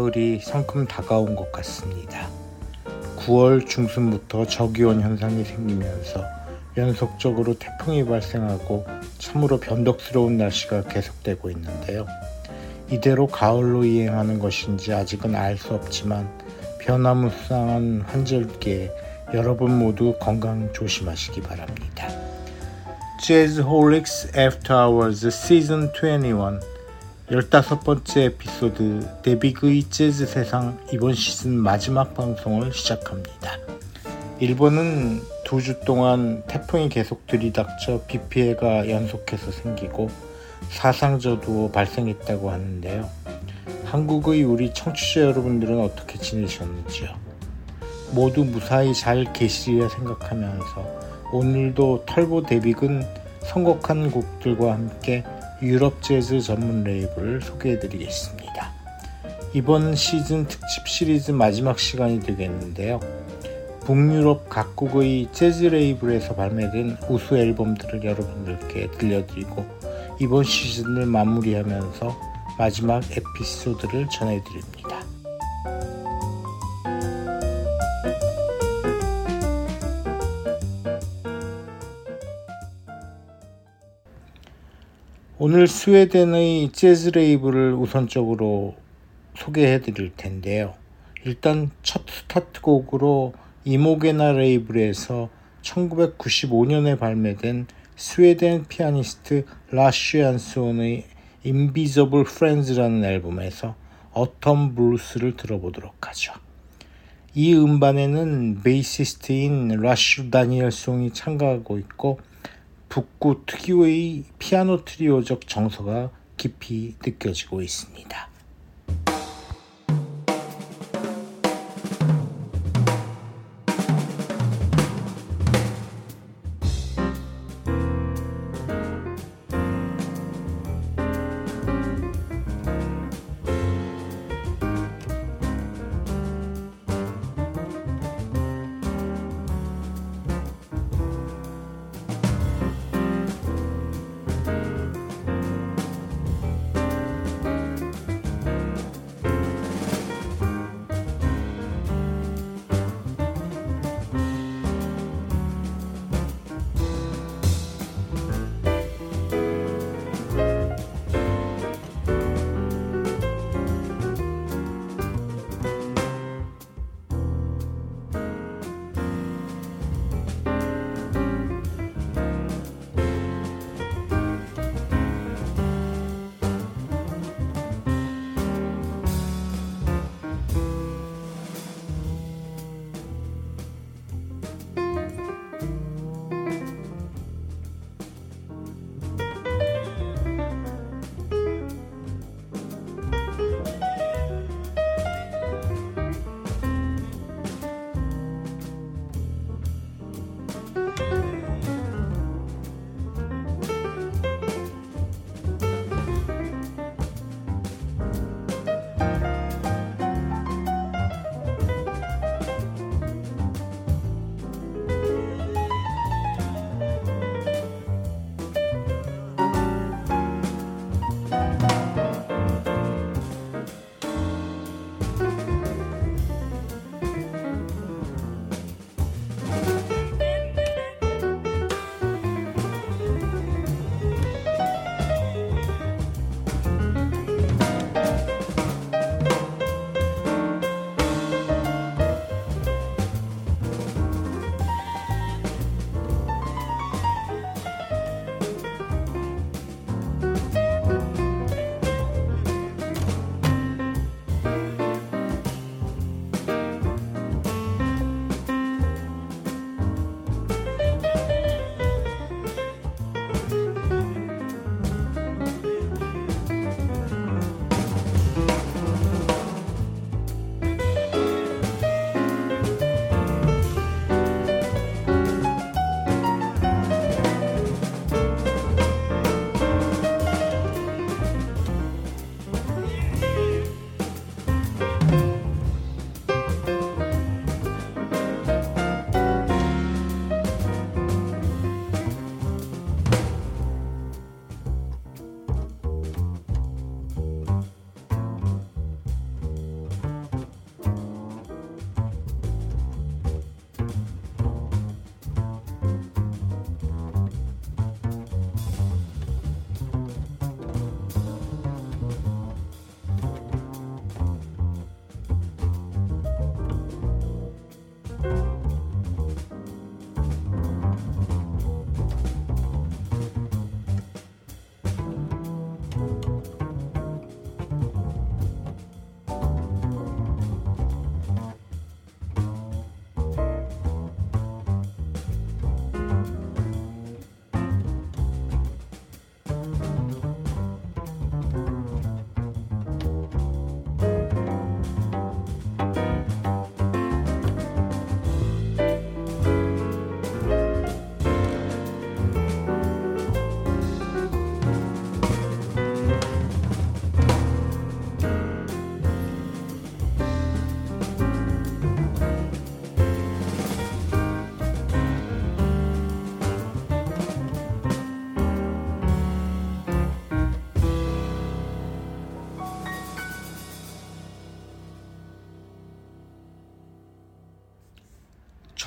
가을이 성큼 다가온 것 같습니다. 9월 중순부터 저기온 현상이 생기면서 연속적으로 태풍이 발생하고 참으로 변덕스러운 날씨가 계속되고 있는데요. 이대로 가을로 이행하는 것인지 아직은 알 수 없지만 변화무쌍한 환절기에 여러분 모두 건강 조심하시기 바랍니다. Jazz Holics After Hours Season 21 15번째 에피소드 데비그의 재즈 세상 이번 시즌 마지막 방송을 시작합니다. 일본은 두 주 동안 태풍이 계속 들이닥쳐 비 피해가 연속해서 생기고 사상저도 발생했다고 하는데요. 한국의 우리 청취자 여러분들은 어떻게 지내셨는지요? 모두 무사히 잘 계시리라 생각하면서 오늘도 털보 데빅은 선곡한 곡들과 함께 유럽 재즈 전문 레이블을 소개해 드리겠습니다. 이번 시즌 특집 시리즈 마지막 시간이 되겠는데요. 북유럽 각국의 재즈 레이블에서 발매된 우수 앨범들을 여러분들께 들려드리고 이번 시즌을 마무리하면서 마지막 에피소드를 전해드립니다. 오늘 스웨덴의 재즈 레이블을 우선적으로 소개해 드릴 텐데요. 일단 첫 스타트 곡으로 이모게나 레이블에서 1995년에 발매된 스웨덴 피아니스트 라쉬 얀손의 Invisible Friends라는 앨범에서 Autumn Blues를 들어보도록 하죠. 이 음반에는 베이시스트인 라쉬 다니엘손이 참가하고 있고 북구 특유의 피아노 트리오적 정서가 깊이 느껴지고 있습니다.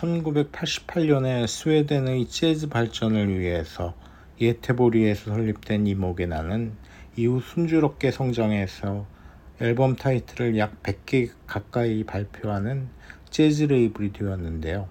1988년에 스웨덴의 재즈 발전을 위해서 예테보리에서 설립된 이모게나는 이후 순조롭게 성장해서 앨범 타이틀을 약 100개 가까이 발표하는 재즈 레이블이 되었는데요.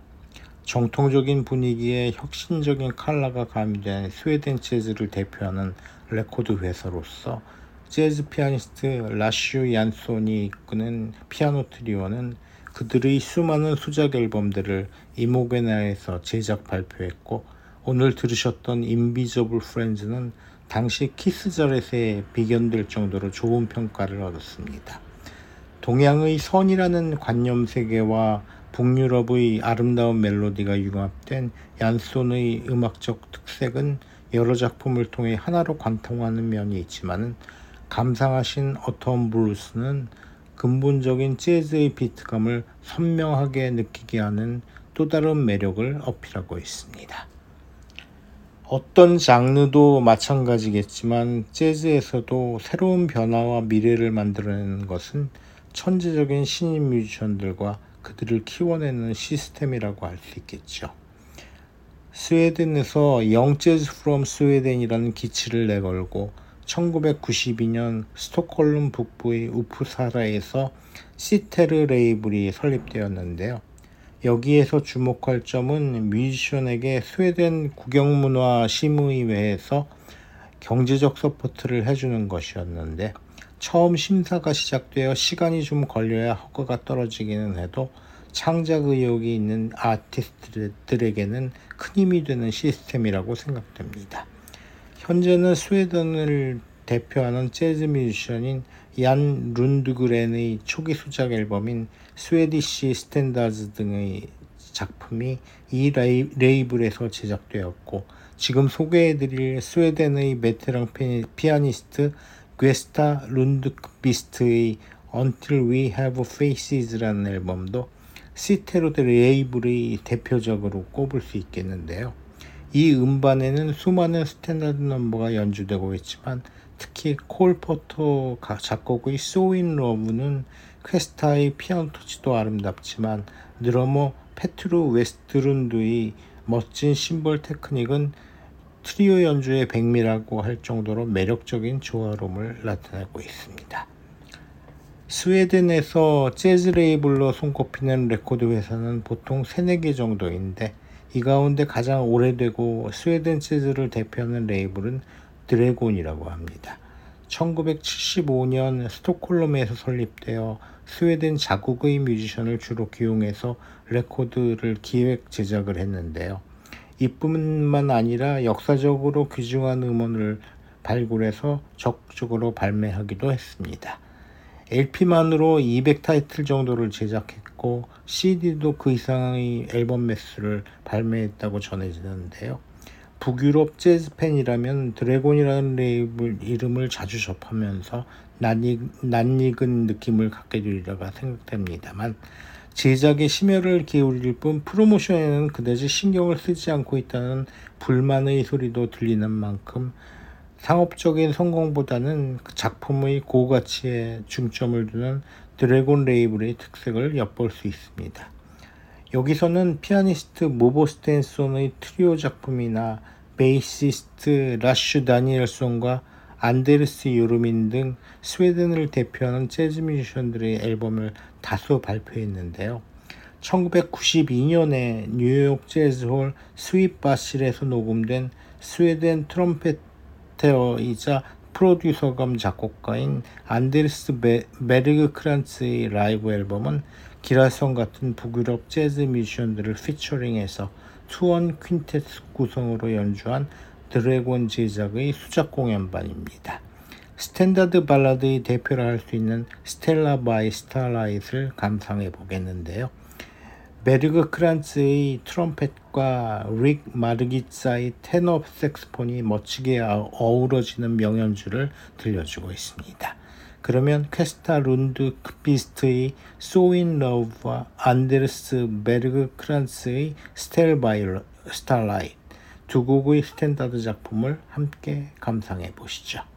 정통적인 분위기에 혁신적인 컬러가 가미된 스웨덴 재즈를 대표하는 레코드 회사로서 재즈 피아니스트 라슈 얀손이 이끄는 피아노 트리오는 그들의 수많은 수작 앨범들을 이모게나에서 제작 발표했고 오늘 들으셨던 인비저블 프렌즈는 당시 키스절에서의 비견될 정도로 좋은 평가를 얻었습니다. 동양의 선이라는 관념 세계와 북유럽의 아름다운 멜로디가 융합된 얀손의 음악적 특색은 여러 작품을 통해 하나로 관통하는 면이 있지만 감상하신 Autumn Blues는 근본적인 재즈의 비트감을 선명하게 느끼게 하는 또 다른 매력을 어필하고 있습니다. 어떤 장르도 마찬가지겠지만 재즈에서도 새로운 변화와 미래를 만들어내는 것은 천재적인 신인 뮤지션들과 그들을 키워내는 시스템이라고 할 수 있겠죠. 스웨덴에서 Young Jazz from Sweden이라는 기치를 내걸고 1992년 스톡홀름 북부의 우프사라에서 시테르 레이블이 설립되었는데요. 여기에서 주목할 점은 뮤지션에게 스웨덴 국영문화 심의회에서 경제적 서포트를 해주는 것이었는데 처음 심사가 시작되어 시간이 좀 걸려야 허가가 떨어지기는 해도 창작 의욕이 있는 아티스트들에게는 큰 힘이 되는 시스템이라고 생각됩니다. 현재는 스웨덴을 대표하는 재즈 뮤지션인 얀 룬드그렌의 초기 수작 앨범인 Swedish Standards 등의 작품이 이 레이블에서 제작되었고 지금 소개해드릴 스웨덴의 베테랑 피아니스트 괴스타 룬드비스트의 Until We Have Faces라는 앨범도 시텔 레코드 레이블의 대표작으로 꼽을 수 있겠는데요. 이 음반에는 수많은 스탠다드 넘버가 연주되고 있지만 특히 콜 포터 작곡의 In Love는 괴스타의 피아노 터치도 아름답지만 드러머 페트루 웨스트룬드의 멋진 심벌 테크닉은 트리오 연주의 백미라고 할 정도로 매력적인 조화로움을 나타내고 있습니다. 스웨덴에서 재즈 레이블로 손꼽히는 레코드 회사는 보통 3, 4개 정도인데 이 가운데 가장 오래되고 스웨덴 재즈를 대표하는 레이블은 드래곤이라고 합니다. 1975년 스톡홀름에서 설립되어 스웨덴 자국의 뮤지션을 주로 기용해서 레코드를 기획 제작을 했는데요. 이뿐만 아니라 역사적으로 귀중한 음원을 발굴해서 적극적으로 발매하기도 했습니다. LP만으로 200타이틀 정도를 제작했고 CD도 그 이상의 앨범 매수를 발매했다고 전해지는데요. 북유럽 재즈 팬이라면 드래곤이라는 레이블 이름을 자주 접하면서 낯익은 느낌을 갖게 되리라고 생각됩니다만 제작에 심혈을 기울일 뿐 프로모션에는 그다지 신경을 쓰지 않고 있다는 불만의 소리도 들리는 만큼 상업적인 성공보다는 그 작품의 고가치에 중점을 두는 드래곤 레이블의 특색을 엿볼 수 있습니다. 여기서는 피아니스트 보보 스텐손의 트리오 작품이나 베이시스트 라슈 다니엘손과 안데르스 요르민 등 스웨덴을 대표하는 재즈 뮤지션들의 앨범을 다수 발표했는데요. 1992년에 뉴욕 재즈홀 스윗바실에서 녹음된 스웨덴 트럼페터이자 프로듀서 겸 작곡가인 안데르스 베르그 크란츠의 라이브 앨범은 기라성 같은 북유럽 재즈 뮤지션들을 피처링해서 two horn quintet 구성으로 연주한 드래곤 제작의 수작 공연반입니다. 스탠다드 발라드의 대표라 할 수 있는 Stella by Starlight를 감상해 보겠는데요. 베르그 크란츠의 트럼펫과 릭 마르기차의 테너 색스폰이 멋지게 어우러지는 명연주를 들려주고 있습니다. 그러면 괴스타 룬드 So in Love와 안데르스 베르그 크란츠의 Stella by Starlight 두 곡의 스탠다드 작품을 함께 감상해 보시죠.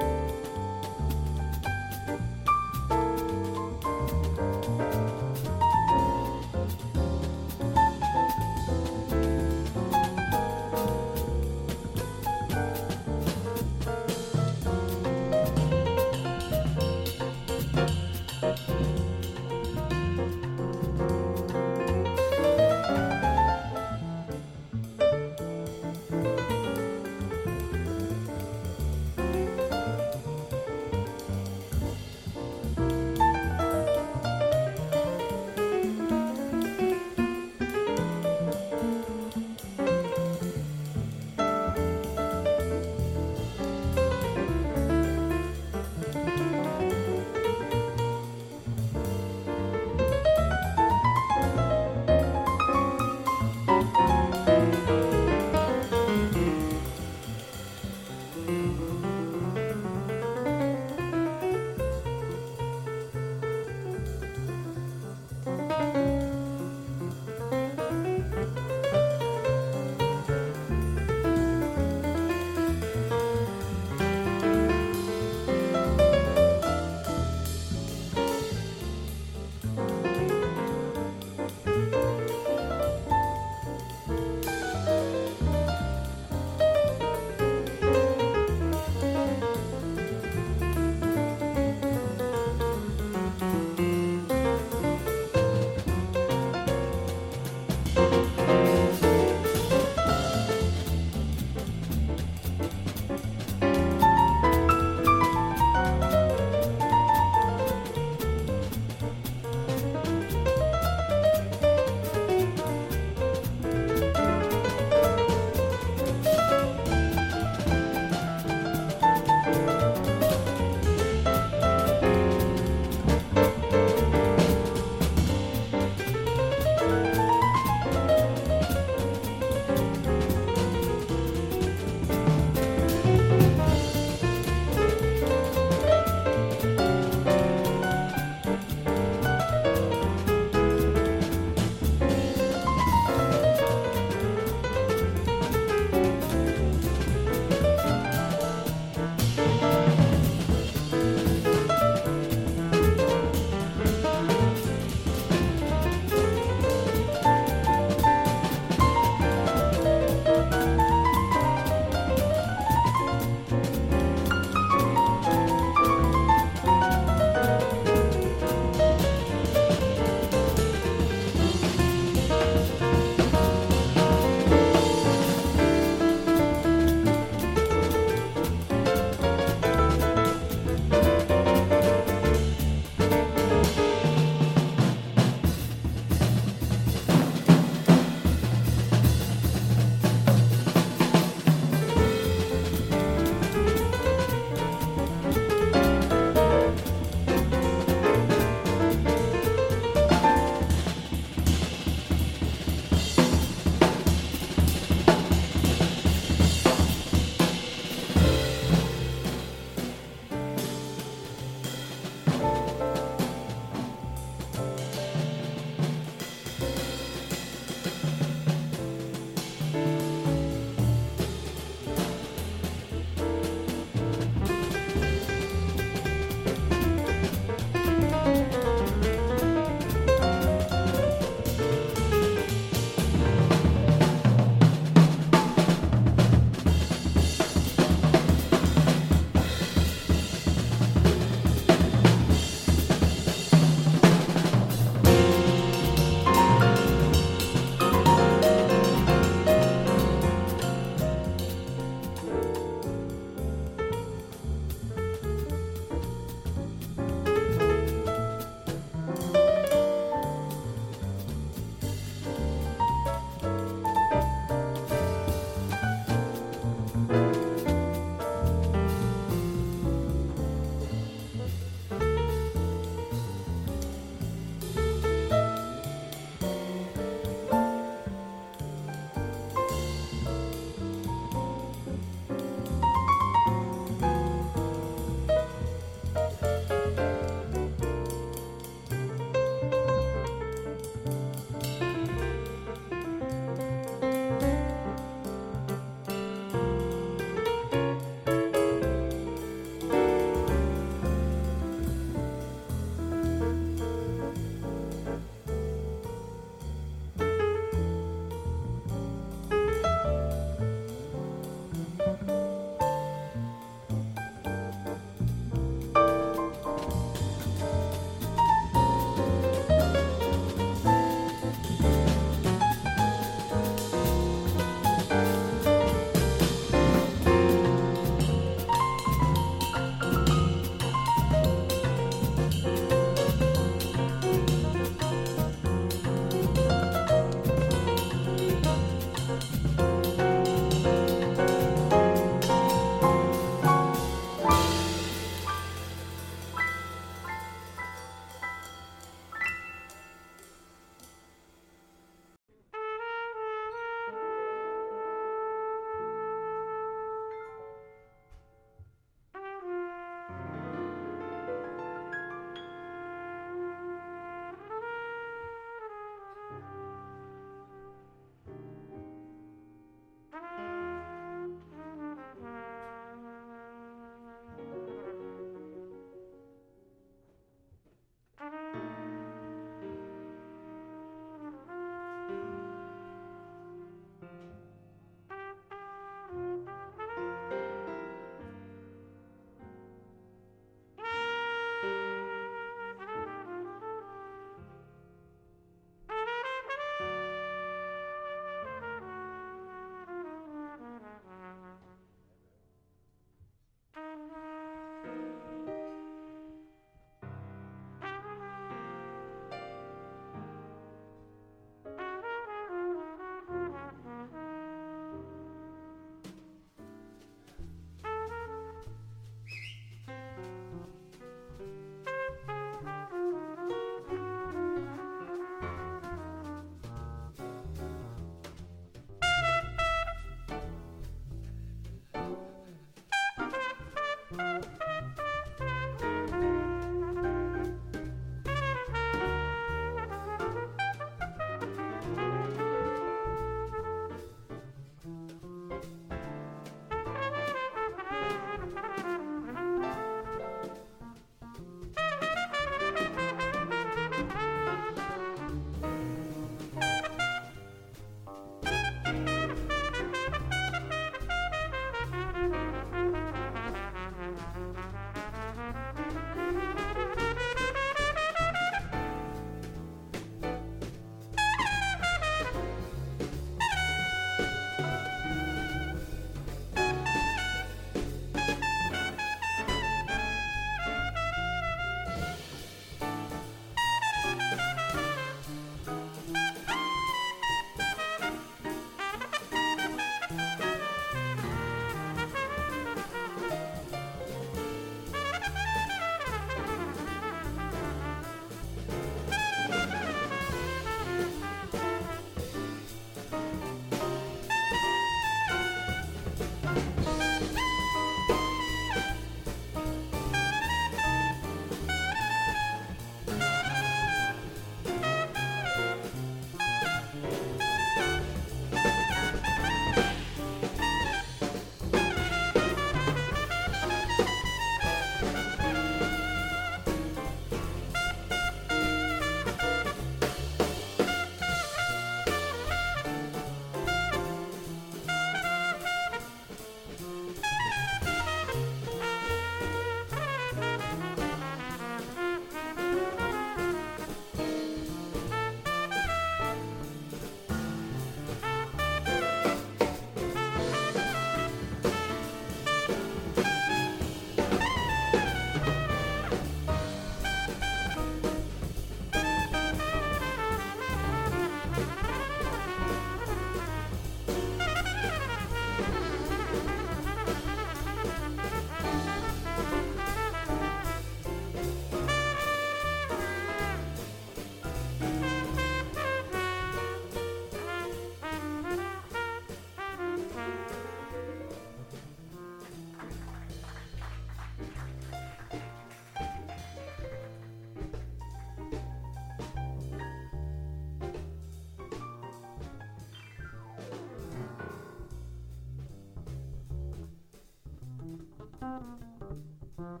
Thank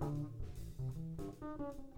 you.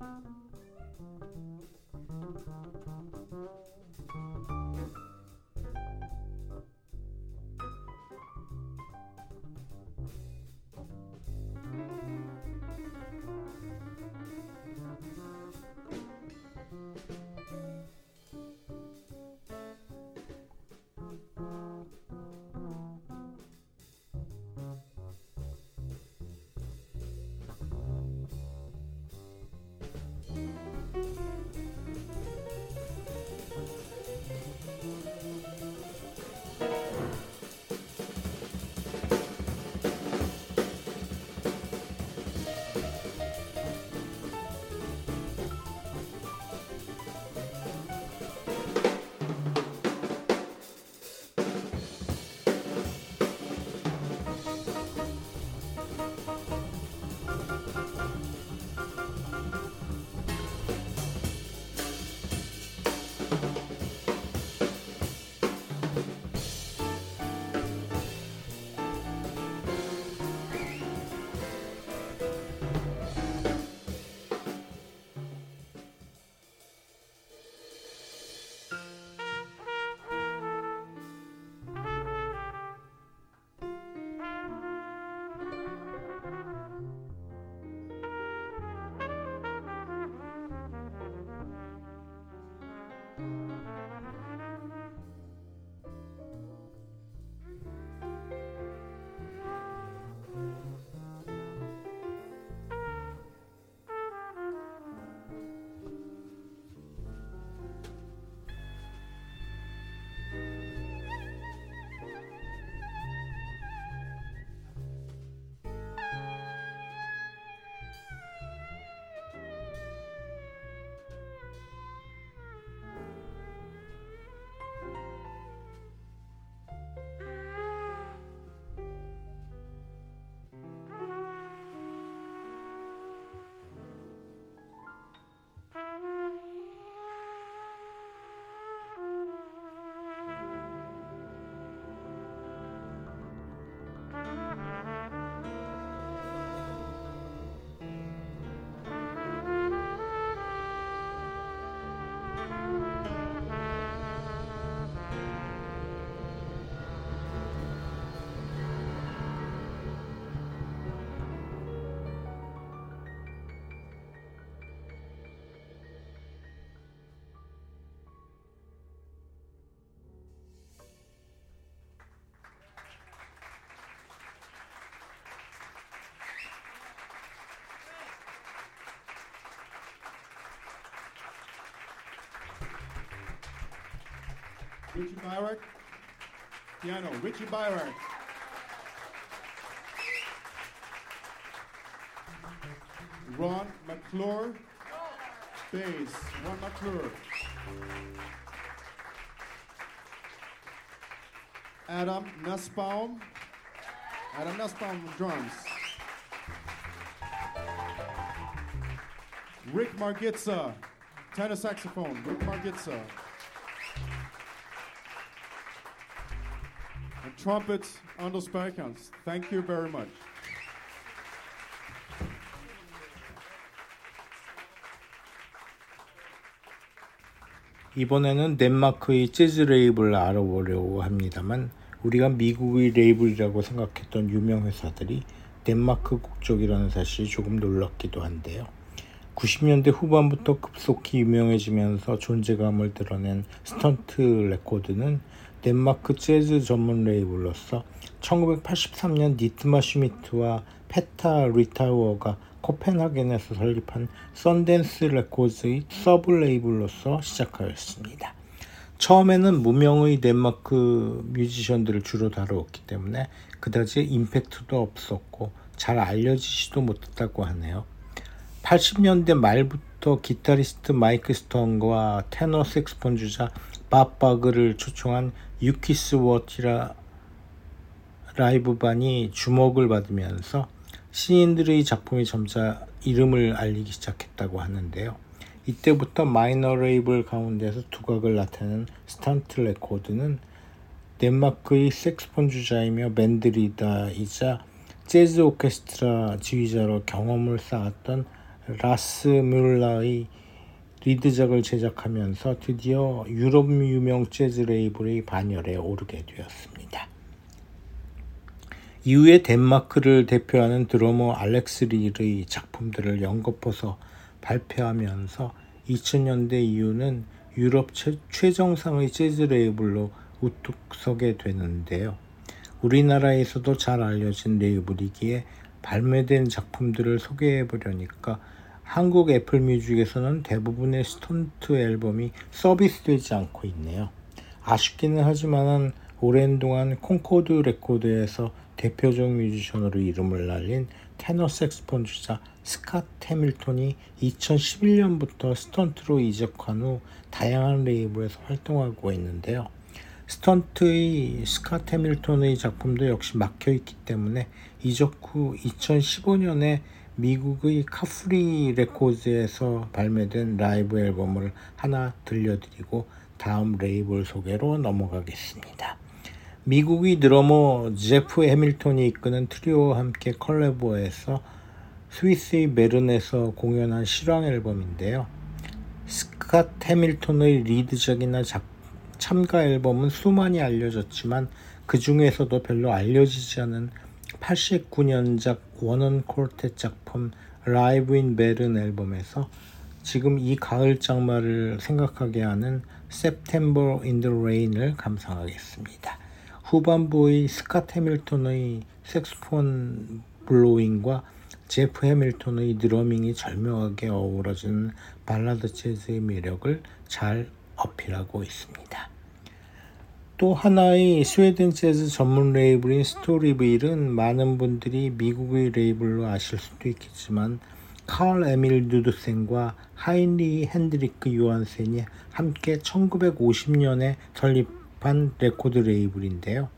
Richie Byrick. Piano, Richie Byrick. Ron McClure. Bass, Ron McClure. Adam Nussbaum. Adam Nussbaum drums. Rick Margitza, tenor saxophone. Rick Margitza. Trumpets, Anders Bergkans. Thank you very much. 이번에는 덴마크의 재즈 레이블을 알아보려고 합니다만 우리가 미국의 레이블이라고 생각했던 유명 회사들이 덴마크 국적이라는 사실이 조금 놀랍기도 한데요. 90년대 후반부터 급속히 유명해지면서 존재감을 드러낸 스턴트 레코드는 덴마크 재즈 전문 레이블로서 1983년 니트마 슈미트와 페타 리타워가 코펜하겐에서 설립한 썬댄스 레코드의 서브 레이블로서 시작하였습니다. 처음에는 무명의 덴마크 뮤지션들을 주로 다루었기 때문에 그다지 임팩트도 없었고 잘 알려지지도 못했다고 하네요. 80년대 말부터 기타리스트 마이크 스턴과 테너 색스폰 주자 밥 버그를 초청한 유키스 워티라 라이브반이 주목을 받으면서 신인들의 작품이 점차 이름을 알리기 시작했다고 하는데요. 이때부터 마이너 레이블 가운데서 두각을 나타내는 스턴트 레코드는 덴마크의 색스폰 주자이며 밴드리다이자 재즈 오케스트라 지휘자로 경험을 쌓았던 라스 뮬라의 리드작을 제작하면서 드디어 유럽 유명 재즈 레이블의 반열에 오르게 되었습니다. 이후에 덴마크를 대표하는 드러머 알렉스 릴의 작품들을 연거푸서 발표하면서 2000년대 이후는 유럽 최 정상의 재즈 레이블로 우뚝 서게 되는데요. 우리나라에서도 잘 알려진 레이블이기에 발매된 작품들을 소개해 보려니까 한국 애플 뮤직에서는 대부분의 스턴트 앨범이 서비스되지 않고 있네요. 아쉽기는 하지만 오랜 동안 콩코드 레코드에서 대표적 뮤지션으로 이름을 날린 테너 색스폰 주자 스캇 해밀턴이 2011년부터 스턴트로 이적한 후 다양한 레이블에서 활동하고 있는데요. 스턴트의 스캇 해밀턴의 작품도 역시 막혀 있기 때문에 이적 후 2015년에 미국의 카프리 레코드에서 발매된 라이브 앨범을 하나 들려드리고 다음 레이블 소개로 넘어가겠습니다. 미국의 드러머 제프 해밀턴이 이끄는 트리오와 함께 컬래버에서 스위스의 베른에서 공연한 실황 앨범인데요. 스캇 해밀턴의 리드작이나 작, 참가 앨범은 수많이 알려졌지만 그 중에서도 별로 알려지지 않은 89년작 one horn quartet 작품 Live in Bern 앨범에서 지금 이 가을 장마를 생각하게 하는 September in the Rain을 감상하겠습니다. 후반부의 스캇 해밀턴의 색스폰 blowing과 제프 해밀턴의 drumming이 절묘하게 어우러지는 발라드 재즈의 매력을 잘 어필하고 있습니다. 또 하나의 스웨덴 재즈 전문 레이블인 스토리빌은 많은 분들이 미국의 레이블로 아실 수도 있겠지만 칼 에밀 누드센과 하인리 헨드리크 요한센이 함께 1950년에 설립한 레코드 레이블인데요.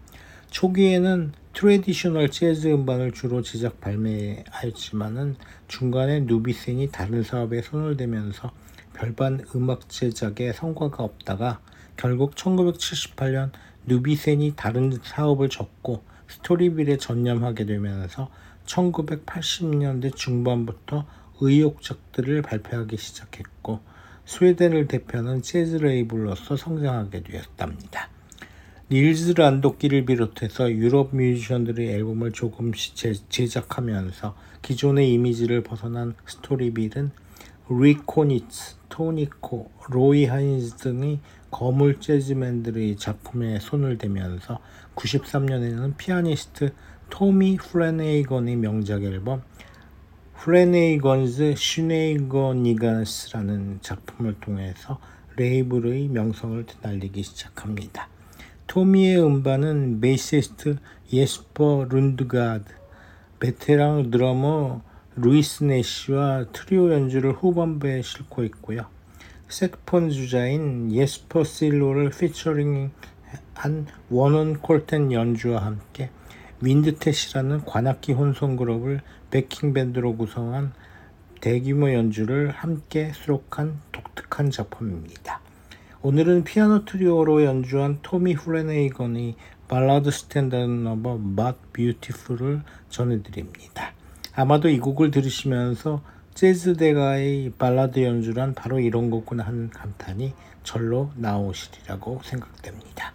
초기에는 traditional 재즈 음반을 주로 제작 발매하였지만은 중간에 누드센이 다른 사업에 손을 대면서 별반 음악 제작에 성과가 없다가 결국 1978년 누드센이 다른 사업을 접고 스토리빌에 전념하게 되면서 1980년대 중반부터 의욕작들을 발표하기 시작했고 스웨덴을 대표하는 재즈 레이블로서 성장하게 되었답니다. 닐즈 란도끼를 비롯해서 유럽 뮤지션들의 앨범을 조금씩 제작하면서 기존의 이미지를 벗어난 스토리빌은 리 코니츠, 토니 코, 로이 하인즈 등의 거물 재즈맨들의 작품에 손을 대면서 93년에는 피아니스트 토미 플래네이건의 명작 앨범 Flanagan's Shenanigans라는 작품을 통해서 레이블의 명성을 날리기 시작합니다. 토미의 음반은 베이시스트 예스퍼 룬드가드, 베테랑 드러머 루이스 내시와 트리오 연주를 후반부에 싣고 있고요. 색폰 주자인 예스퍼 실로를 featuring한 one horn quartet 연주와 함께 windtet이라는 관악기 혼성 그룹을 backing band로 구성한 대규모 연주를 함께 수록한 독특한 작품입니다. 오늘은 피아노 트리오로 연주한 토미 플래네이건의 발라드 standard 넘버 But Beautiful을 전해드립니다. 아마도 이 곡을 들으시면서 재즈 대가의 발라드 연주란 바로 이런 거구나 하는 감탄이 절로 나오시리라고 생각됩니다.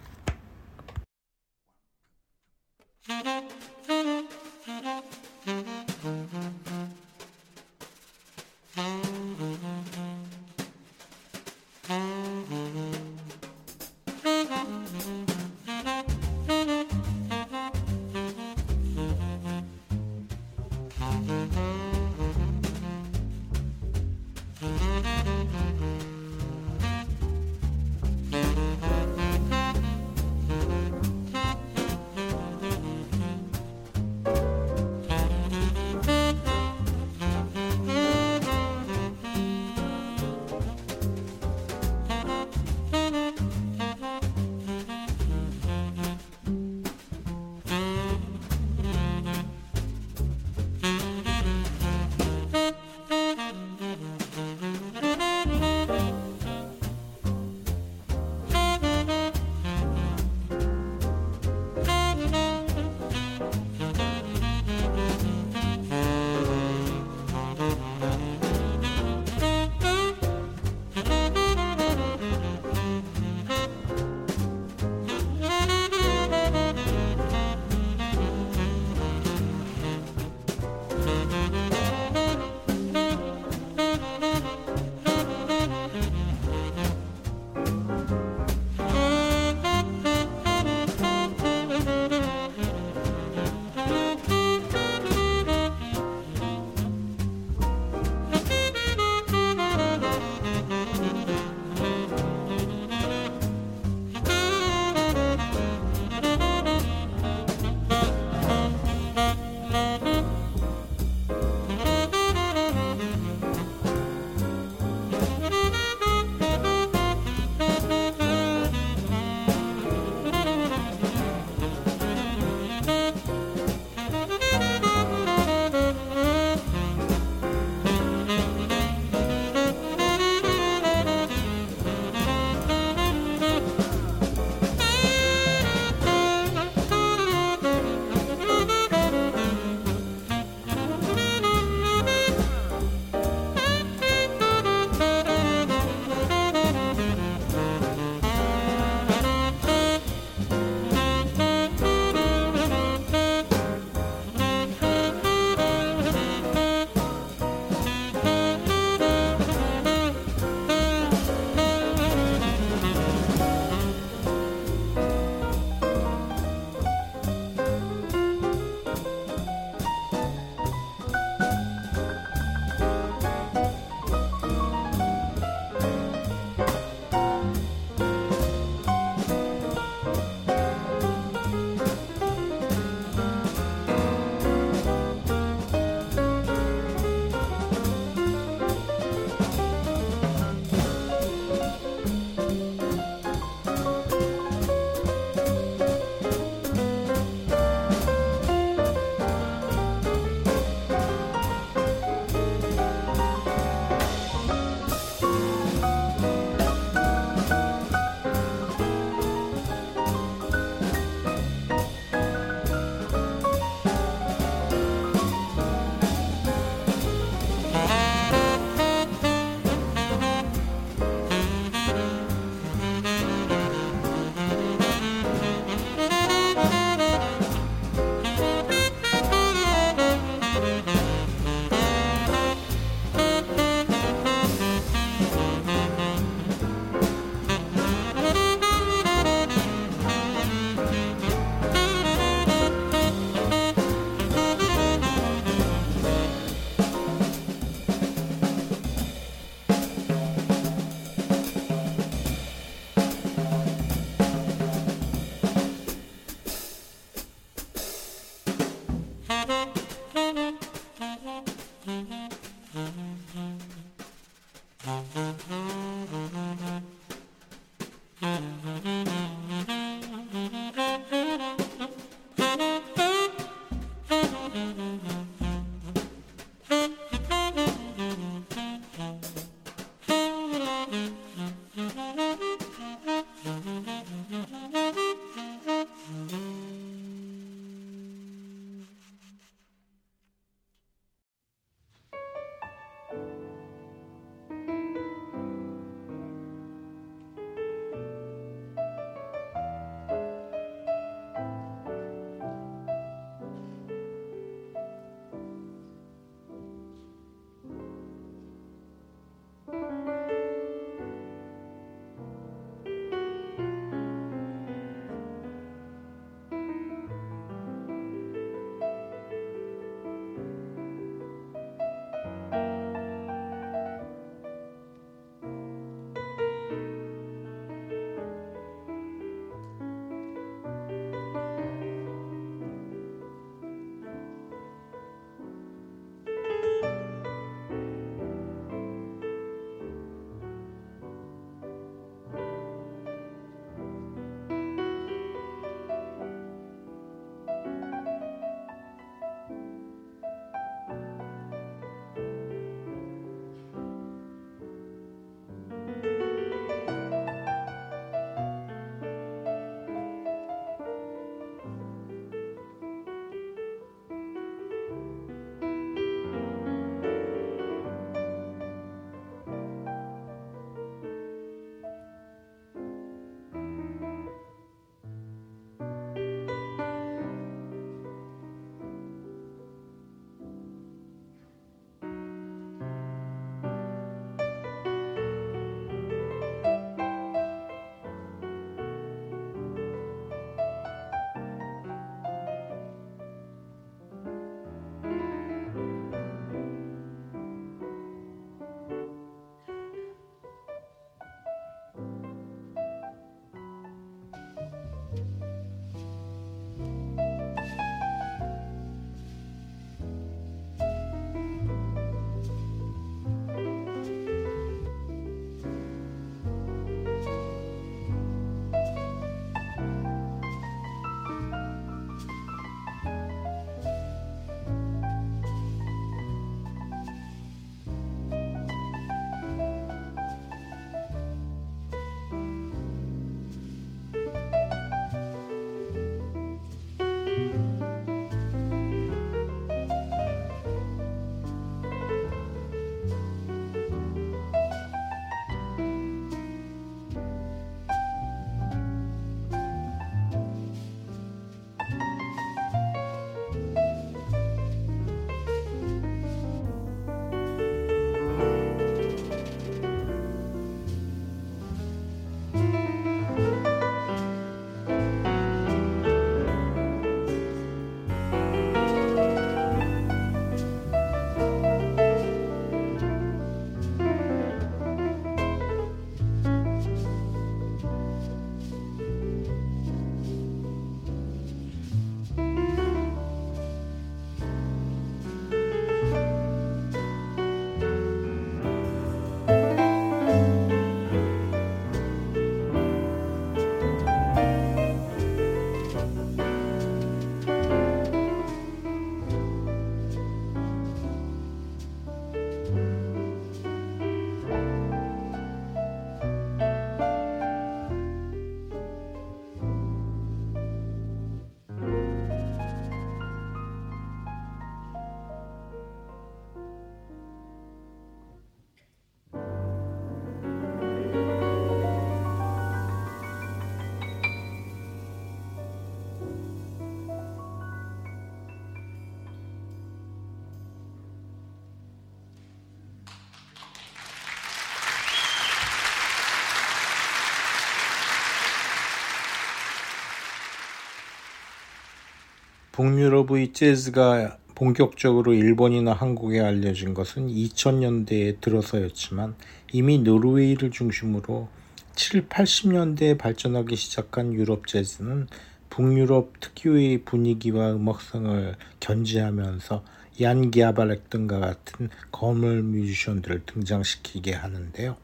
북유럽의 재즈가 본격적으로 일본이나 한국에 알려진 것은 2000년대에 들어서였지만 이미 노르웨이를 중심으로 7, 80년대에 발전하기 시작한 유럽 재즈는 북유럽 특유의 분위기와 음악성을 견지하면서 얀 기아바렉 등과 같은 거물 뮤지션들을 등장시키게 하는데요.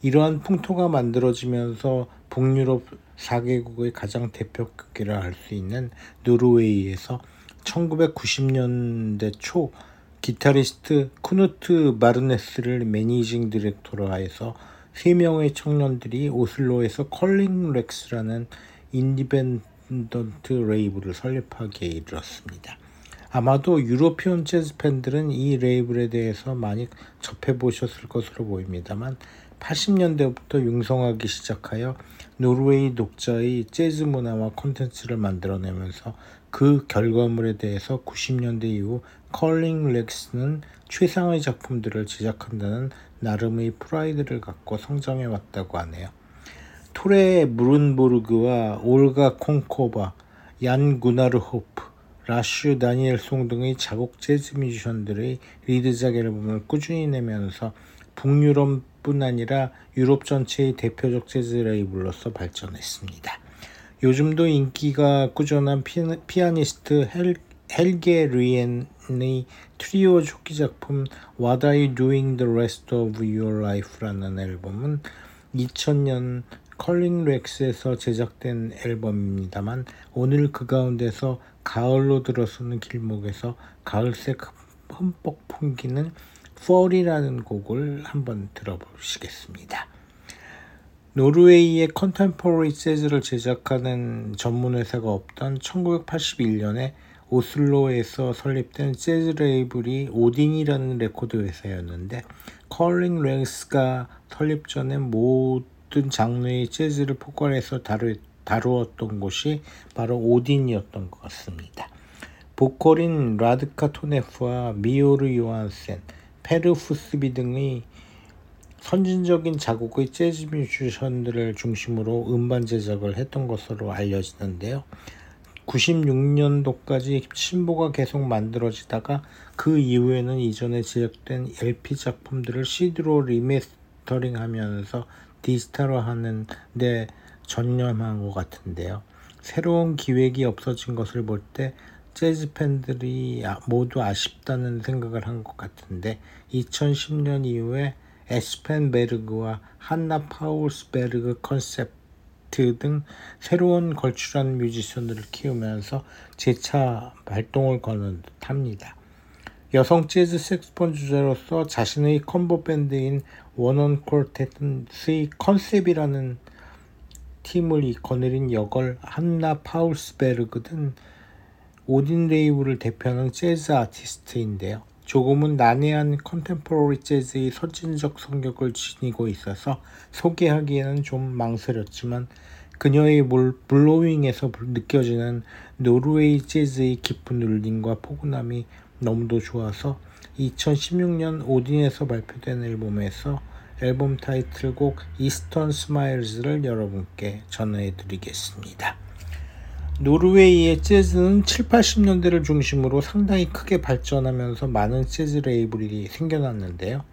이러한 풍토가 만들어지면서 북유럽 4개국의 가장 대표격이라 할 수 있는 노르웨이에서 1990년대 초 기타리스트 쿠누트 마르네스를 managing director로 하여서 세 명의 청년들이 오슬로에서 Curling Legs라는 independent 레이블을 설립하기에 이르렀습니다. 아마도 European 재즈 팬들은 이 레이블에 대해서 많이 접해 보셨을 것으로 보입니다만 80년대부터 융성하기 시작하여 노르웨이 독자의 재즈 문화와 콘텐츠를 만들어내면서 그 결과물에 대해서 90년대 이후 Curling Legs는 최상의 작품들을 제작한다는 나름의 프라이드를 갖고 성장해 왔다고 하네요. 토레 무른보르그와 올가 콩코바, 얀 구나르 호프, 라슈 다니엘송 등의 자국 재즈 뮤지션들의 리드작 앨범을 꾸준히 내면서 북유럽 뿐 아니라 유럽 전체의 대표적 재즈 레이블로서 발전했습니다. 요즘도 인기가 꾸준한 피아니스트 헬, 헬게 리엔의 트리오 초기 작품 What Are You Doing the Rest of Your Life라는 앨범은 2000년 Curling Legs에서 제작된 앨범입니다만 오늘 그 가운데서 가을로 들어서는 길목에서 가을색 흠뻑 풍기는 Fall이라는 곡을 한번 들어보시겠습니다. 노르웨이의 contemporary 재즈를 제작하는 전문 회사가 없던 1981년에 오슬로에서 설립된 재즈 레이블이 오딘이라는 레코드 회사였는데 Curling Legs가 설립 전에 모든 장르의 재즈를 포괄해서 다루, 다루었던 곳이 바로 오딘이었던 것 같습니다. 보컬인 라드카 토네프와 미오르 요한센, 페르 후스비 등의 선진적인 자국의 재즈 뮤지션들을 중심으로 음반 제작을 했던 것으로 알려지는데요. 96년도까지 신보가 계속 만들어지다가 그 이후에는 이전에 제작된 LP 작품들을 CD로 리메스터링 하면서 디지털화 하는 데 전념한 것 같은데요. 새로운 기획이 없어진 것을 볼 때 재즈 팬들이 아, 모두 아쉽다는 생각을 한 것 같은데 2010년 이후에 에스펜베르그와 한나 파울스베르그 컨셉트 등 새로운 걸출한 뮤지션들을 키우면서 재차 발동을 거는 듯합니다. 여성 재즈 색스폰 주자로서 자신의 콤보 밴드인 one horn quartet의 Concept이라는 팀을 이끌어내린 역을 한나 파울스베르그 등 오딘 레이블을 대표하는 재즈 아티스트인데요. 조금은 난해한 contemporary 재즈의 선진적 성격을 지니고 있어서 소개하기에는 좀 망설였지만 그녀의 blowing에서 느껴지는 노르웨이 재즈의 깊은 울림과 포근함이 너무도 좋아서 2016년 오딘에서 발표된 앨범에서 앨범 타이틀곡 Eastern Smiles를 여러분께 전해 드리겠습니다. 노르웨이의 재즈는 7, 80년대를 중심으로 상당히 크게 발전하면서 많은 재즈 레이블이 생겨났는데요.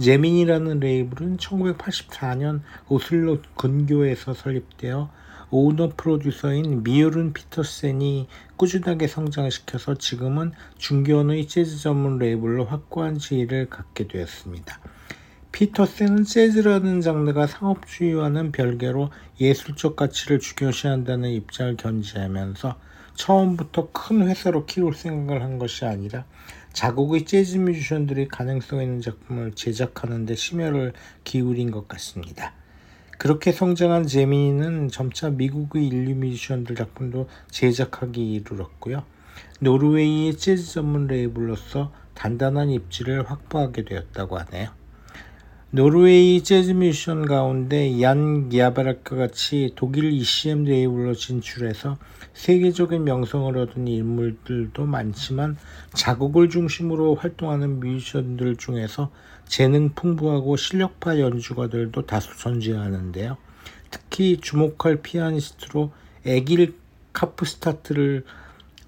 제미니라는 레이블은 1984년 오슬로 근교에서 설립되어 오너 프로듀서인 비오른 피터센이 꾸준하게 성장시켜서 지금은 중견의 재즈 전문 레이블로 확고한 지위를 갖게 되었습니다. 피터센은 재즈라는 장르가 상업주의와는 별개로 예술적 가치를 중요시한다는 입장을 견지하면서 처음부터 큰 회사로 키울 생각을 한 것이 아니라 자국의 재즈 뮤지션들이 가능성 있는 작품을 제작하는 데 심혈을 기울인 것 같습니다. 그렇게 성장한 제미니는 점차 미국의 인류 뮤지션들 작품도 제작하기 이르렀고요. 노르웨이의 재즈 전문 레이블로서 단단한 입지를 확보하게 되었다고 하네요. 노르웨이 재즈 뮤지션 가운데 얀 가바렉 같이 독일 ECM 레이블로 진출해서 세계적인 명성을 얻은 인물들도 많지만 자국을 중심으로 활동하는 뮤지션들 중에서 재능 풍부하고 실력파 연주가들도 다수 존재하는데요. 특히 주목할 피아니스트로 에길 카프스타트를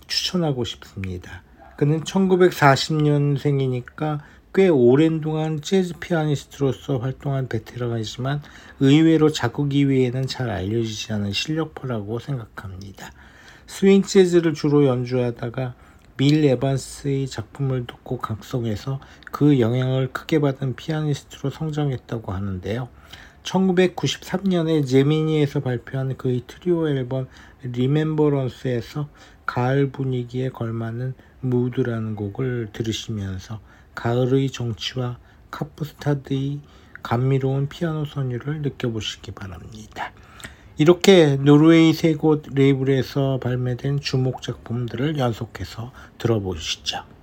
추천하고 싶습니다. 그는 1940년생이니까 꽤 오랜 동안 재즈 피아니스트로서 활동한 베테랑이지만 의외로 작곡 이외에는 잘 알려지지 않은 실력파라고 생각합니다. 스윙 재즈를 주로 연주하다가 밀 에반스의 작품을 듣고 각성해서 그 영향을 크게 받은 피아니스트로 성장했다고 하는데요. 1993년에 제미니에서 발표한 그의 트리오 앨범 Remembrance에서 가을 분위기에 걸맞는 무드라는 곡을 들으시면서 가을의 정취와 카프스타드의 감미로운 피아노 선율을 느껴보시기 바랍니다. 이렇게 노르웨이 세 곳 레이블에서 발매된 주목 작품들을 연속해서 들어보시죠.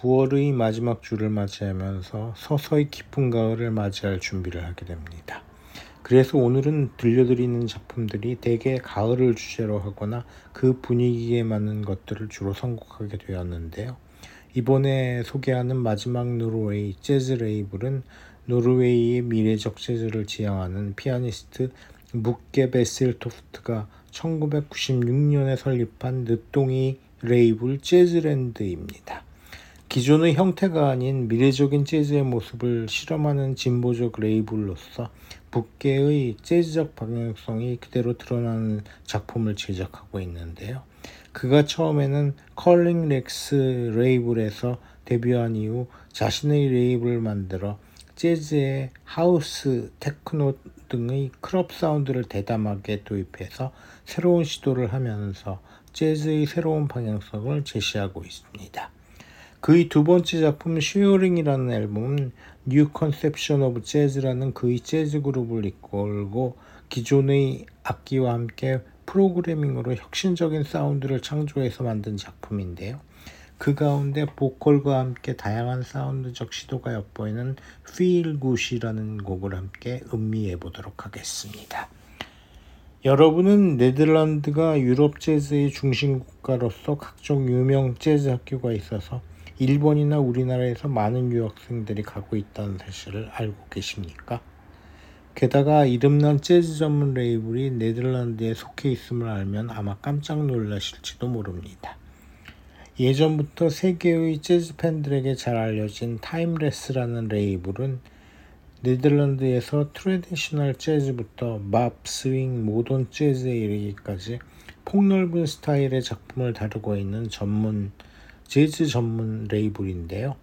9월의 마지막 주를 맞이하면서 서서히 깊은 가을을 맞이할 준비를 하게 됩니다. 그래서 오늘은 들려드리는 작품들이 대개 가을을 주제로 하거나 그 분위기에 맞는 것들을 주로 선곡하게 되었는데요. 이번에 소개하는 마지막 노르웨이 재즈 레이블은 노르웨이의 미래적 재즈를 지향하는 피아니스트 부게 베셀토프트가 1996년에 설립한 늦둥이 레이블 재즈랜드입니다. 기존의 형태가 아닌 미래적인 재즈의 모습을 실험하는 진보적 레이블로서 부게의 재즈적 방향성이 그대로 드러나는 작품을 제작하고 있는데요. 그가 처음에는 컬링 레그스 레이블에서 데뷔한 이후 자신의 레이블을 만들어 재즈의 하우스, 테크노 등의 클럽 사운드를 대담하게 도입해서 새로운 시도를 하면서 재즈의 새로운 방향성을 제시하고 있습니다. 그의 두 번째 작품 Sharing이라는 앨범은 New Conception of Jazz라는 그의 재즈 그룹을 이끌고 기존의 악기와 함께 프로그래밍으로 혁신적인 사운드를 창조해서 만든 작품인데요. 그 가운데 보컬과 함께 다양한 사운드적 시도가 엿보이는 Feel Good이라는 곡을 함께 음미해 보도록 하겠습니다. 여러분은 네덜란드가 유럽 재즈의 중심 국가로서 각종 유명 재즈 학교가 있어서 일본이나 우리나라에서 많은 유학생들이 가고 있다는 사실을 알고 계십니까? 게다가 이름난 재즈 전문 레이블이 네덜란드에 속해 있음을 알면 아마 깜짝 놀라실지도 모릅니다. 예전부터 세계의 재즈 팬들에게 잘 알려진 타임레스라는 레이블은 네덜란드에서 traditional 재즈부터 bop, 스윙, 모던 재즈에 이르기까지 폭넓은 스타일의 작품을 다루고 있는 전문 재즈 전문 레이블인데요.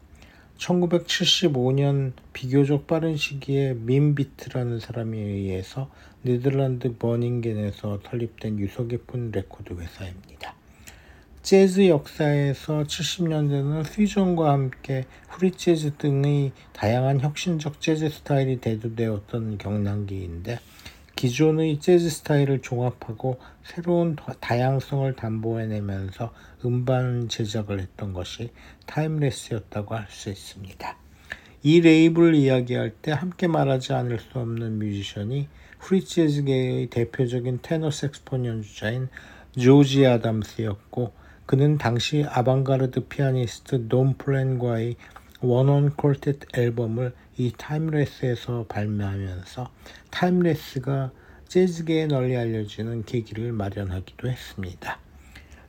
1975년 비교적 빠른 시기에 빔 비트라는 사람에 의해서 네덜란드 바닝겐에서 설립된 유서 깊은 레코드 회사입니다. 재즈 역사에서 70년대는 퓨전과 함께 프리재즈 등의 다양한 혁신적 재즈 스타일이 대두되었던 격동기인데 기존의 재즈 스타일을 종합하고 새로운 다양성을 담보해내면서 음반 제작을 했던 것이 타임레스였다고 할 수 있습니다. 이 레이블을 이야기할 때 함께 말하지 않을 수 없는 뮤지션이 프리재즈계의 대표적인 테너 색스폰 연주자인 조지 아담스였고 그는 당시 아방가르드 피아니스트 돈 풀렌과의 원온 quartet 앨범을 이 타임레스에서 발매하면서 타임레스가 재즈계에 널리 알려지는 계기를 마련하기도 했습니다.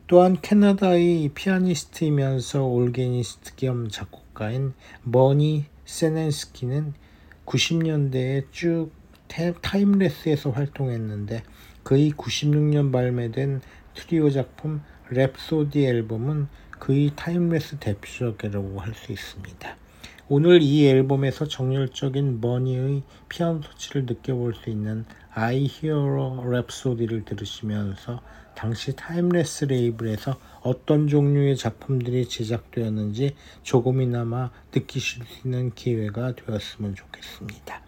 또한 캐나다의 피아니스트이면서 organist 겸 작곡가인 버니 세넨스키는 90년대에 쭉 타임레스에서 활동했는데 그의 96년 발매된 트리오 작품 랩소디 앨범은 그의 타임레스 대표작이라고 할 수 있습니다. 오늘 이 앨범에서 정열적인 버니의 피아노 터치를 느껴볼 수 있는 I Hear a Rhapsody를 들으시면서 당시 타임레스 레이블에서 어떤 종류의 작품들이 제작되었는지 조금이나마 느끼실 수 있는 기회가 되었으면 좋겠습니다.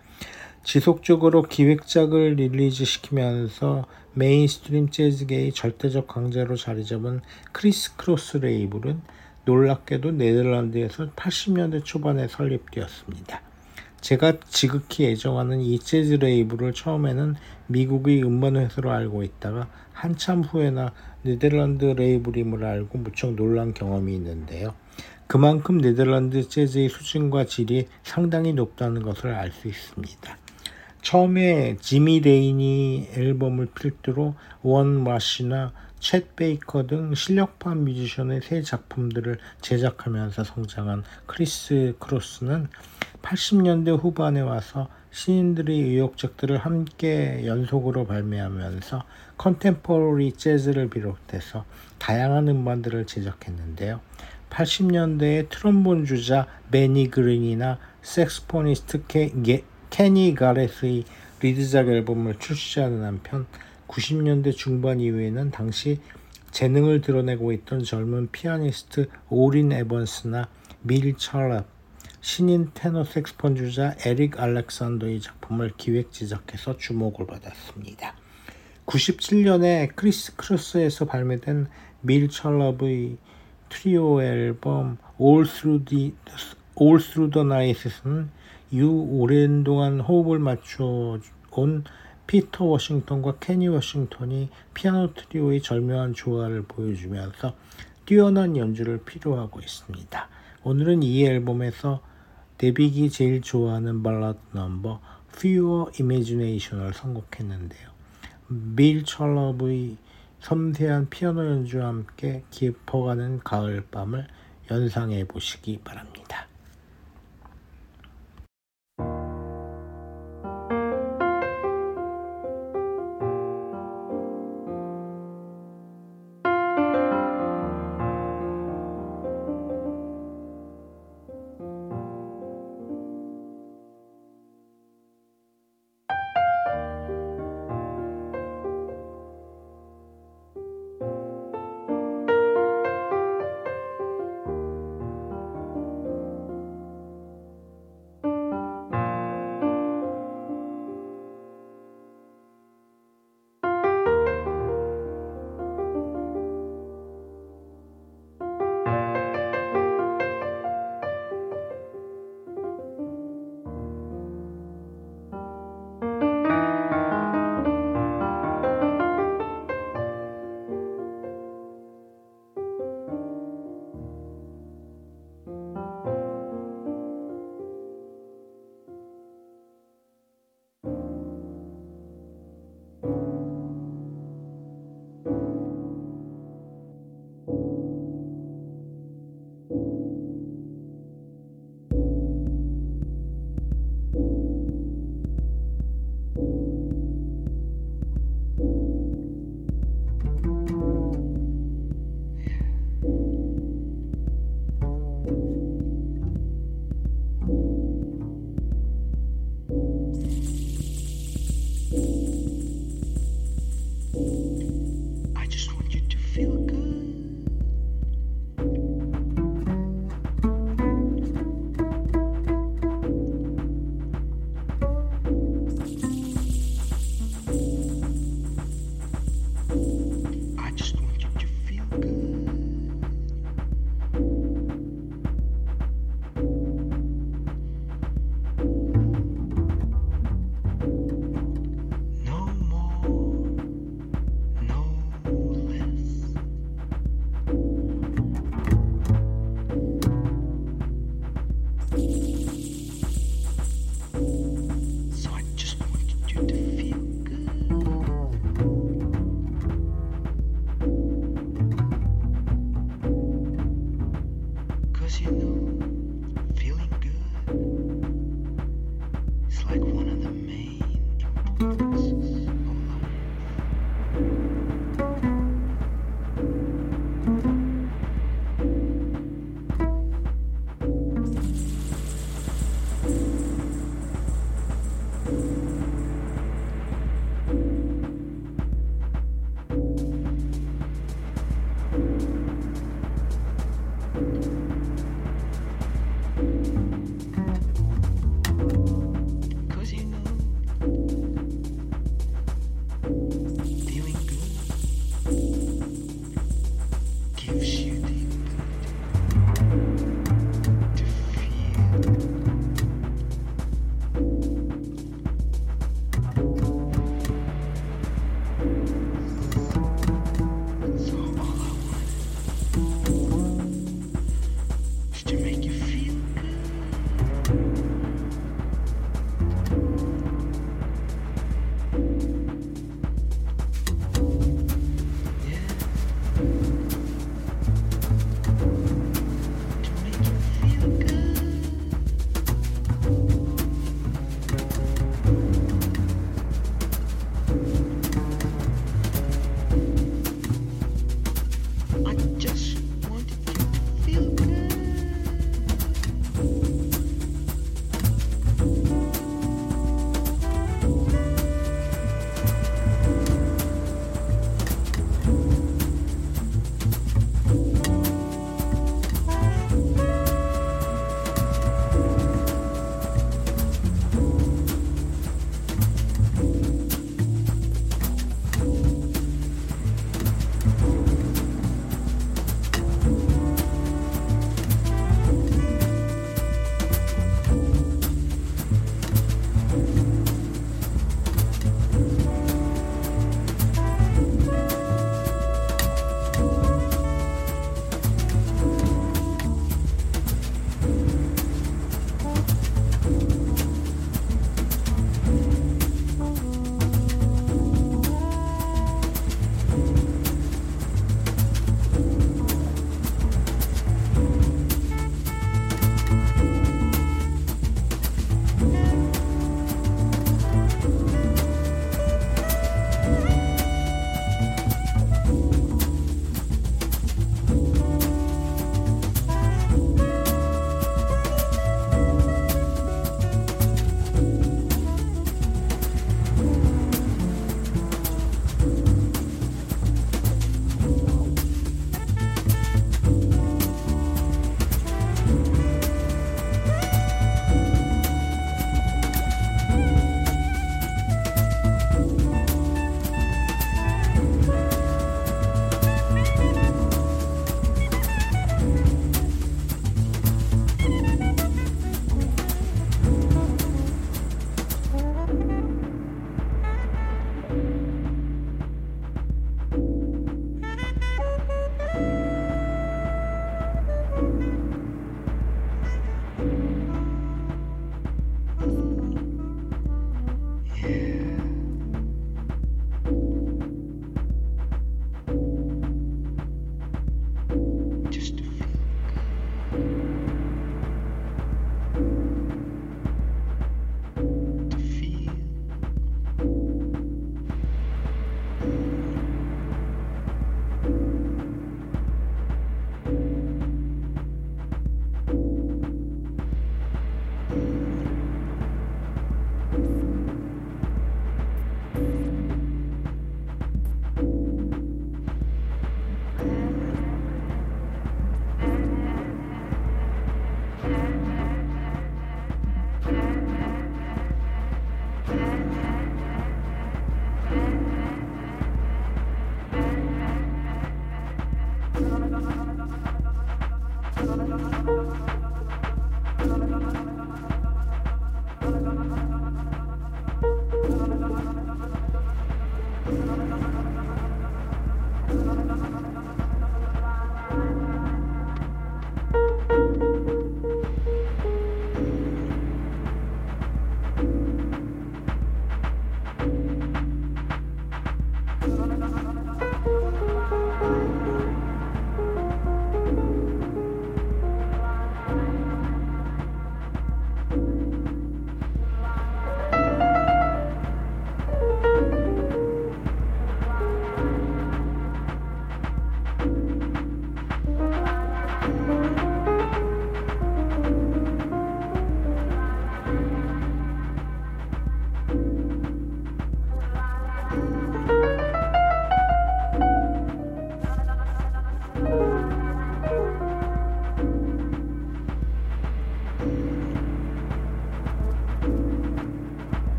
지속적으로 기획작을 release 시키면서 mainstream 재즈계의 절대적 강자로 자리 잡은 크리스 크로스 레이블은 놀랍게도 네덜란드에서 80년대 초반에 설립되었습니다. 제가 지극히 애정하는 이 재즈 레이블을 처음에는 미국의 음반 회사로 알고 있다가 한참 후에나 네덜란드 레이블임을 알고 무척 놀란 경험이 있는데요. 그만큼 네덜란드 재즈의 수준과 질이 상당히 높다는 것을 알 수 있습니다. 처음에 지미 레이니 앨범을 필두로 원 마시나 쳇 베이커 등 실력파 뮤지션의 새 작품들을 제작하면서 성장한 크리스 크로스는 80년대 후반에 와서 신인들의 의욕작들을 함께 연속으로 발매하면서 contemporary 재즈를 비롯해서 다양한 음반들을 제작했는데요. 80년대에 트럼본 주자 베니 그린이나 색스포니스트 케니 가렛의 리드작 앨범을 출시하는 한편 90년대 중반 이후에는 당시 재능을 드러내고 있던 젊은 피아니스트 오린 에번스나 빌 찰랍, 신인 테너 색스폰 주자 에릭 알렉산더의 작품을 기획 제작해서 주목을 받았습니다. 97년에 크리스 크로스에서 발매된 빌 찰럽의 트리오 앨범 All Through the All Through the Night에서는 이후 오랜 동안 호흡을 맞춰 온 피터 워싱턴과 케니 워싱턴이 피아노 트리오의 절묘한 조화를 보여주면서 뛰어난 연주를 피력하고 있습니다. 오늘은 이 앨범에서 데빅이 제일 좋아하는 발라드 넘버 Pure Imagination을 선곡했는데요. 빌 찰럽의 섬세한 피아노 연주와 함께 깊어가는 가을 밤을 연상해 보시기 바랍니다.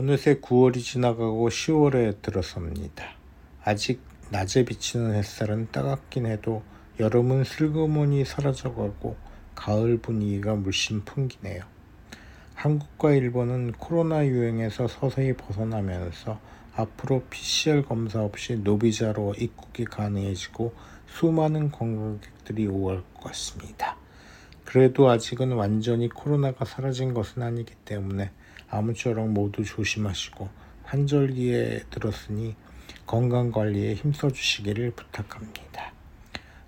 어느새 9월이 지나가고 10월에 들어섭니다. 아직 낮에 비치는 햇살은 따갑긴 해도 여름은 슬그머니 사라져가고 가을 분위기가 물씬 풍기네요. 한국과 일본은 코로나 유행에서 서서히 벗어나면서 앞으로 PCR 검사 없이 노비자로 입국이 가능해지고 수많은 관광객들이 오갈 것 같습니다. 그래도 아직은 완전히 코로나가 사라진 것은 아니기 때문에 아무쪼록 모두 조심하시고 환절기에 들었으니 건강 관리에 힘써 주시기를 부탁합니다.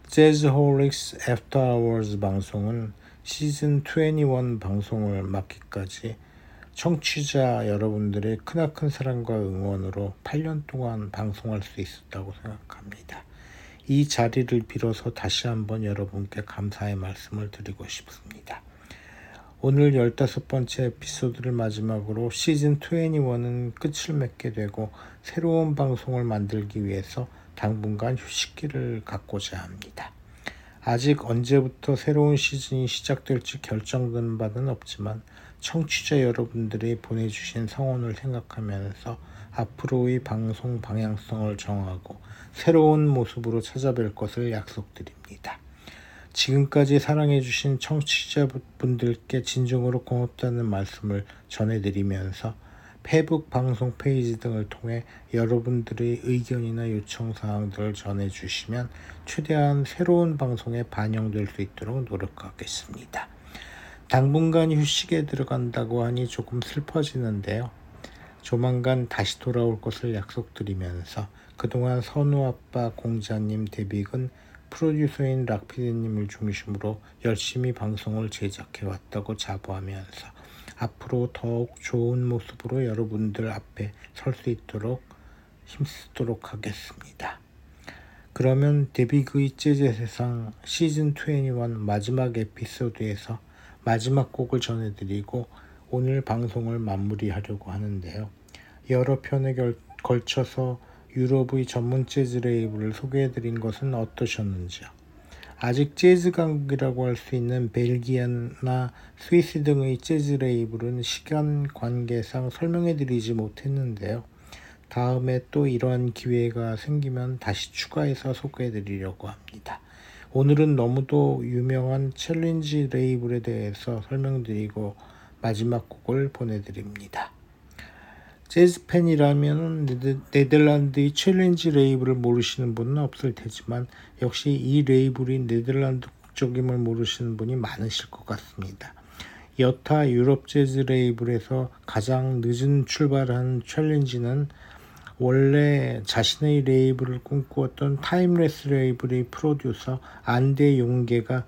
Jazzholics After Hours 방송은 시즌 21 방송을 맡기까지 청취자 여러분들의 크나큰 사랑과 응원으로 8년 동안 방송할 수 있었다고 생각합니다. 이 자리를 빌어서 다시 한번 여러분께 감사의 말씀을 드리고 싶습니다. 오늘 15번째 에피소드를 마지막으로 시즌 21은 끝을 맺게 되고 새로운 방송을 만들기 위해서 당분간 휴식기를 갖고자 합니다. 아직 언제부터 새로운 시즌이 시작될지 결정된 바는 없지만 청취자 여러분들이 보내주신 성원을 생각하면서 앞으로의 방송 방향성을 정하고 새로운 모습으로 찾아뵐 것을 약속드립니다. 지금까지 사랑해주신 청취자분들께 진정으로 고맙다는 말씀을 전해드리면서 페북 방송 페이지 등을 통해 여러분들의 의견이나 요청 사항들을 전해주시면 최대한 새로운 방송에 반영될 수 있도록 노력하겠습니다. 당분간 휴식에 들어간다고 하니 조금 슬퍼지는데요. 조만간 다시 돌아올 것을 약속드리면서 그동안 선우 아빠 공자님 데뷔근 프로듀서인 락피디님을 중심으로 열심히 방송을 제작해 왔다고 자부하면서 앞으로 더욱 좋은 모습으로 여러분들 앞에 설 수 있도록 힘쓰도록 하겠습니다. 그러면 데뷔그의 재즈 세상 시즌 21 마지막 에피소드에서 마지막 곡을 전해드리고 오늘 방송을 마무리하려고 하는데요. 여러 편에 결, 걸쳐서 유럽의 전문 재즈 레이블을 소개해드린 것은 어떠셨는지요? 아직 재즈 강국이라고 할 수 있는 벨기에나 스위스 등의 재즈 레이블은 시간 관계상 설명해드리지 못했는데요. 다음에 또 이러한 기회가 생기면 다시 추가해서 소개해드리려고 합니다. 오늘은 너무도 유명한 챌린지 레이블에 대해서 설명드리고 마지막 곡을 보내드립니다. 재즈 팬이라면 네덜란드의 챌린지 레이블을 모르시는 분은 없을 테지만 역시 이 레이블이 네덜란드 국적임을 모르시는 분이 많으실 것 같습니다. 여타 유럽 재즈 레이블에서 가장 늦게 출발한 챌린지는 원래 자신의 레이블을 꿈꾸었던 타임레스 레이블의 프로듀서 안데 용계가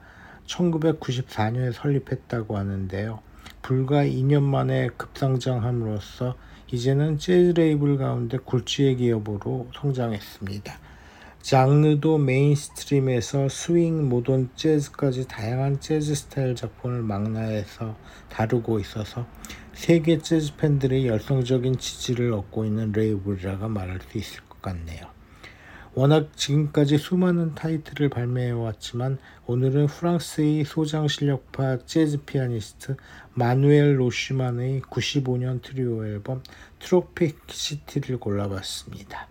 1994년에 설립했다고 하는데요. 불과 2년 만에 급성장함으로써 이제는 재즈 레이블 가운데 굴지의 기업으로 성장했습니다. 장르도 mainstream에서 스윙, 모던, 재즈까지 다양한 재즈 스타일 작품을 망라해서 다루고 있어서 세계 재즈 팬들의 열성적인 지지를 얻고 있는 레이블이라고 말할 수 있을 것 같네요. 워낙 지금까지 수많은 타이틀을 발매해왔지만 오늘은 프랑스의 소장 실력파 재즈 피아니스트 마누엘 로시만의 95년 트리오 앨범 Tropic City를 골라봤습니다.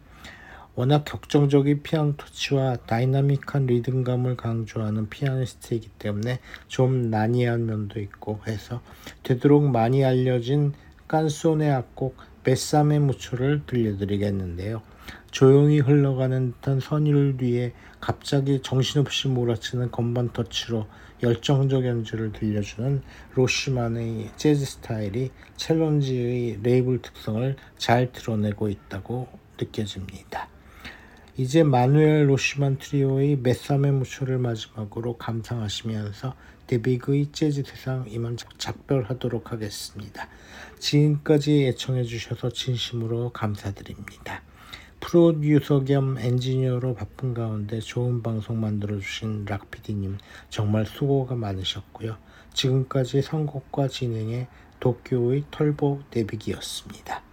워낙 격정적인 피아노 터치와 다이나믹한 리듬감을 강조하는 피아니스트이기 때문에 좀 난해한 면도 있고 해서 되도록 많이 알려진 깐소네 악곡 Bésame Mucho를 들려드리겠는데요. 조용히 흘러가는 듯한 선율 뒤에 갑자기 정신없이 몰아치는 건반 터치로 열정적 연주를 들려주는 로시만의 재즈 스타일이 챌린지의 레이블 특성을 잘 드러내고 있다고 느껴집니다. 이제 마누엘 로시만 트리오의 Bésame Mucho를 마지막으로 감상하시면서 데뷔그의 재즈 세상 이만 작별하도록 하겠습니다. 지금까지 애청해 주셔서 진심으로 감사드립니다. 프로듀서 겸 엔지니어로 바쁜 가운데 좋은 방송 만들어주신 락피디님 정말 수고가 많으셨고요. 지금까지 선곡과 진행의 도쿄의 털보 데뷔기였습니다.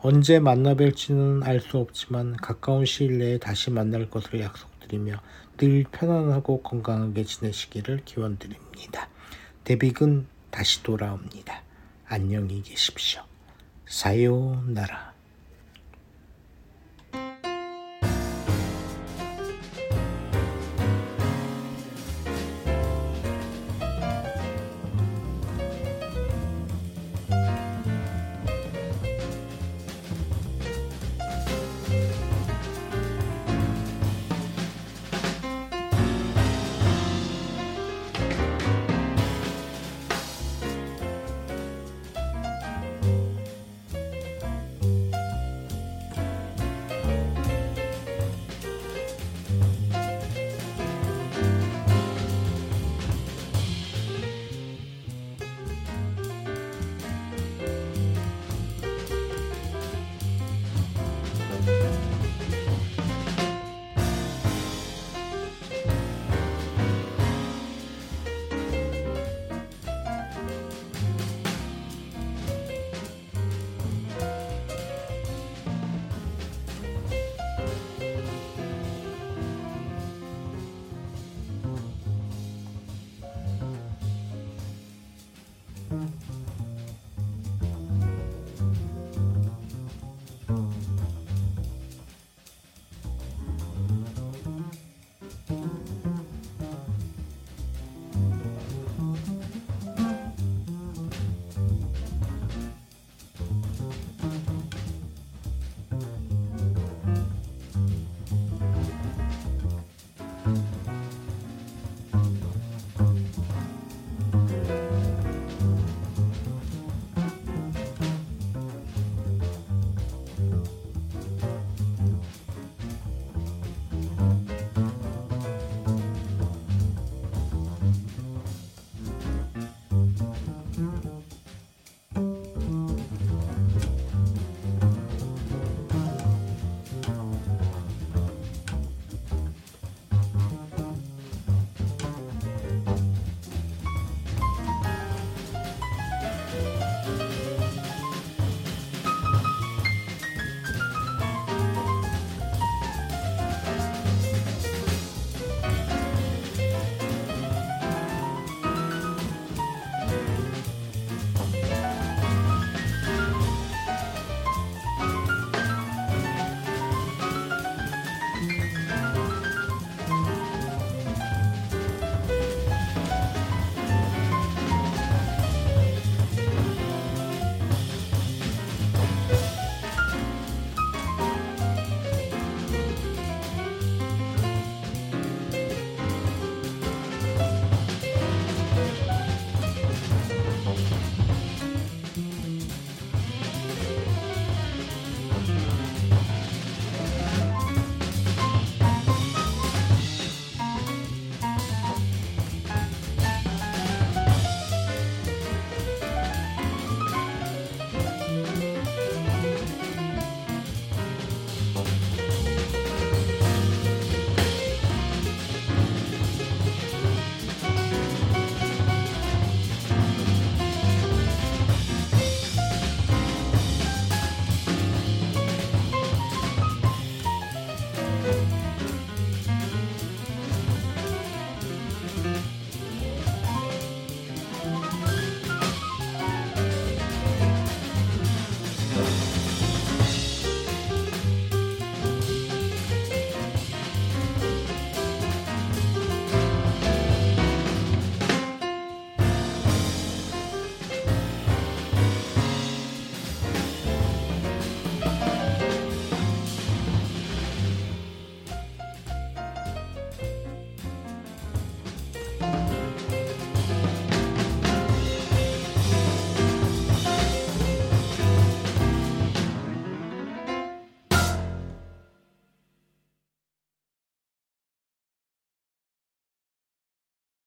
언제 만나 뵐지는 알 수 없지만 가까운 시일 내에 다시 만날 것을 약속드리며 늘 편안하고 건강하게 지내시기를 기원드립니다. 데뷔은 다시 돌아옵니다. 안녕히 계십시오. 사요나라.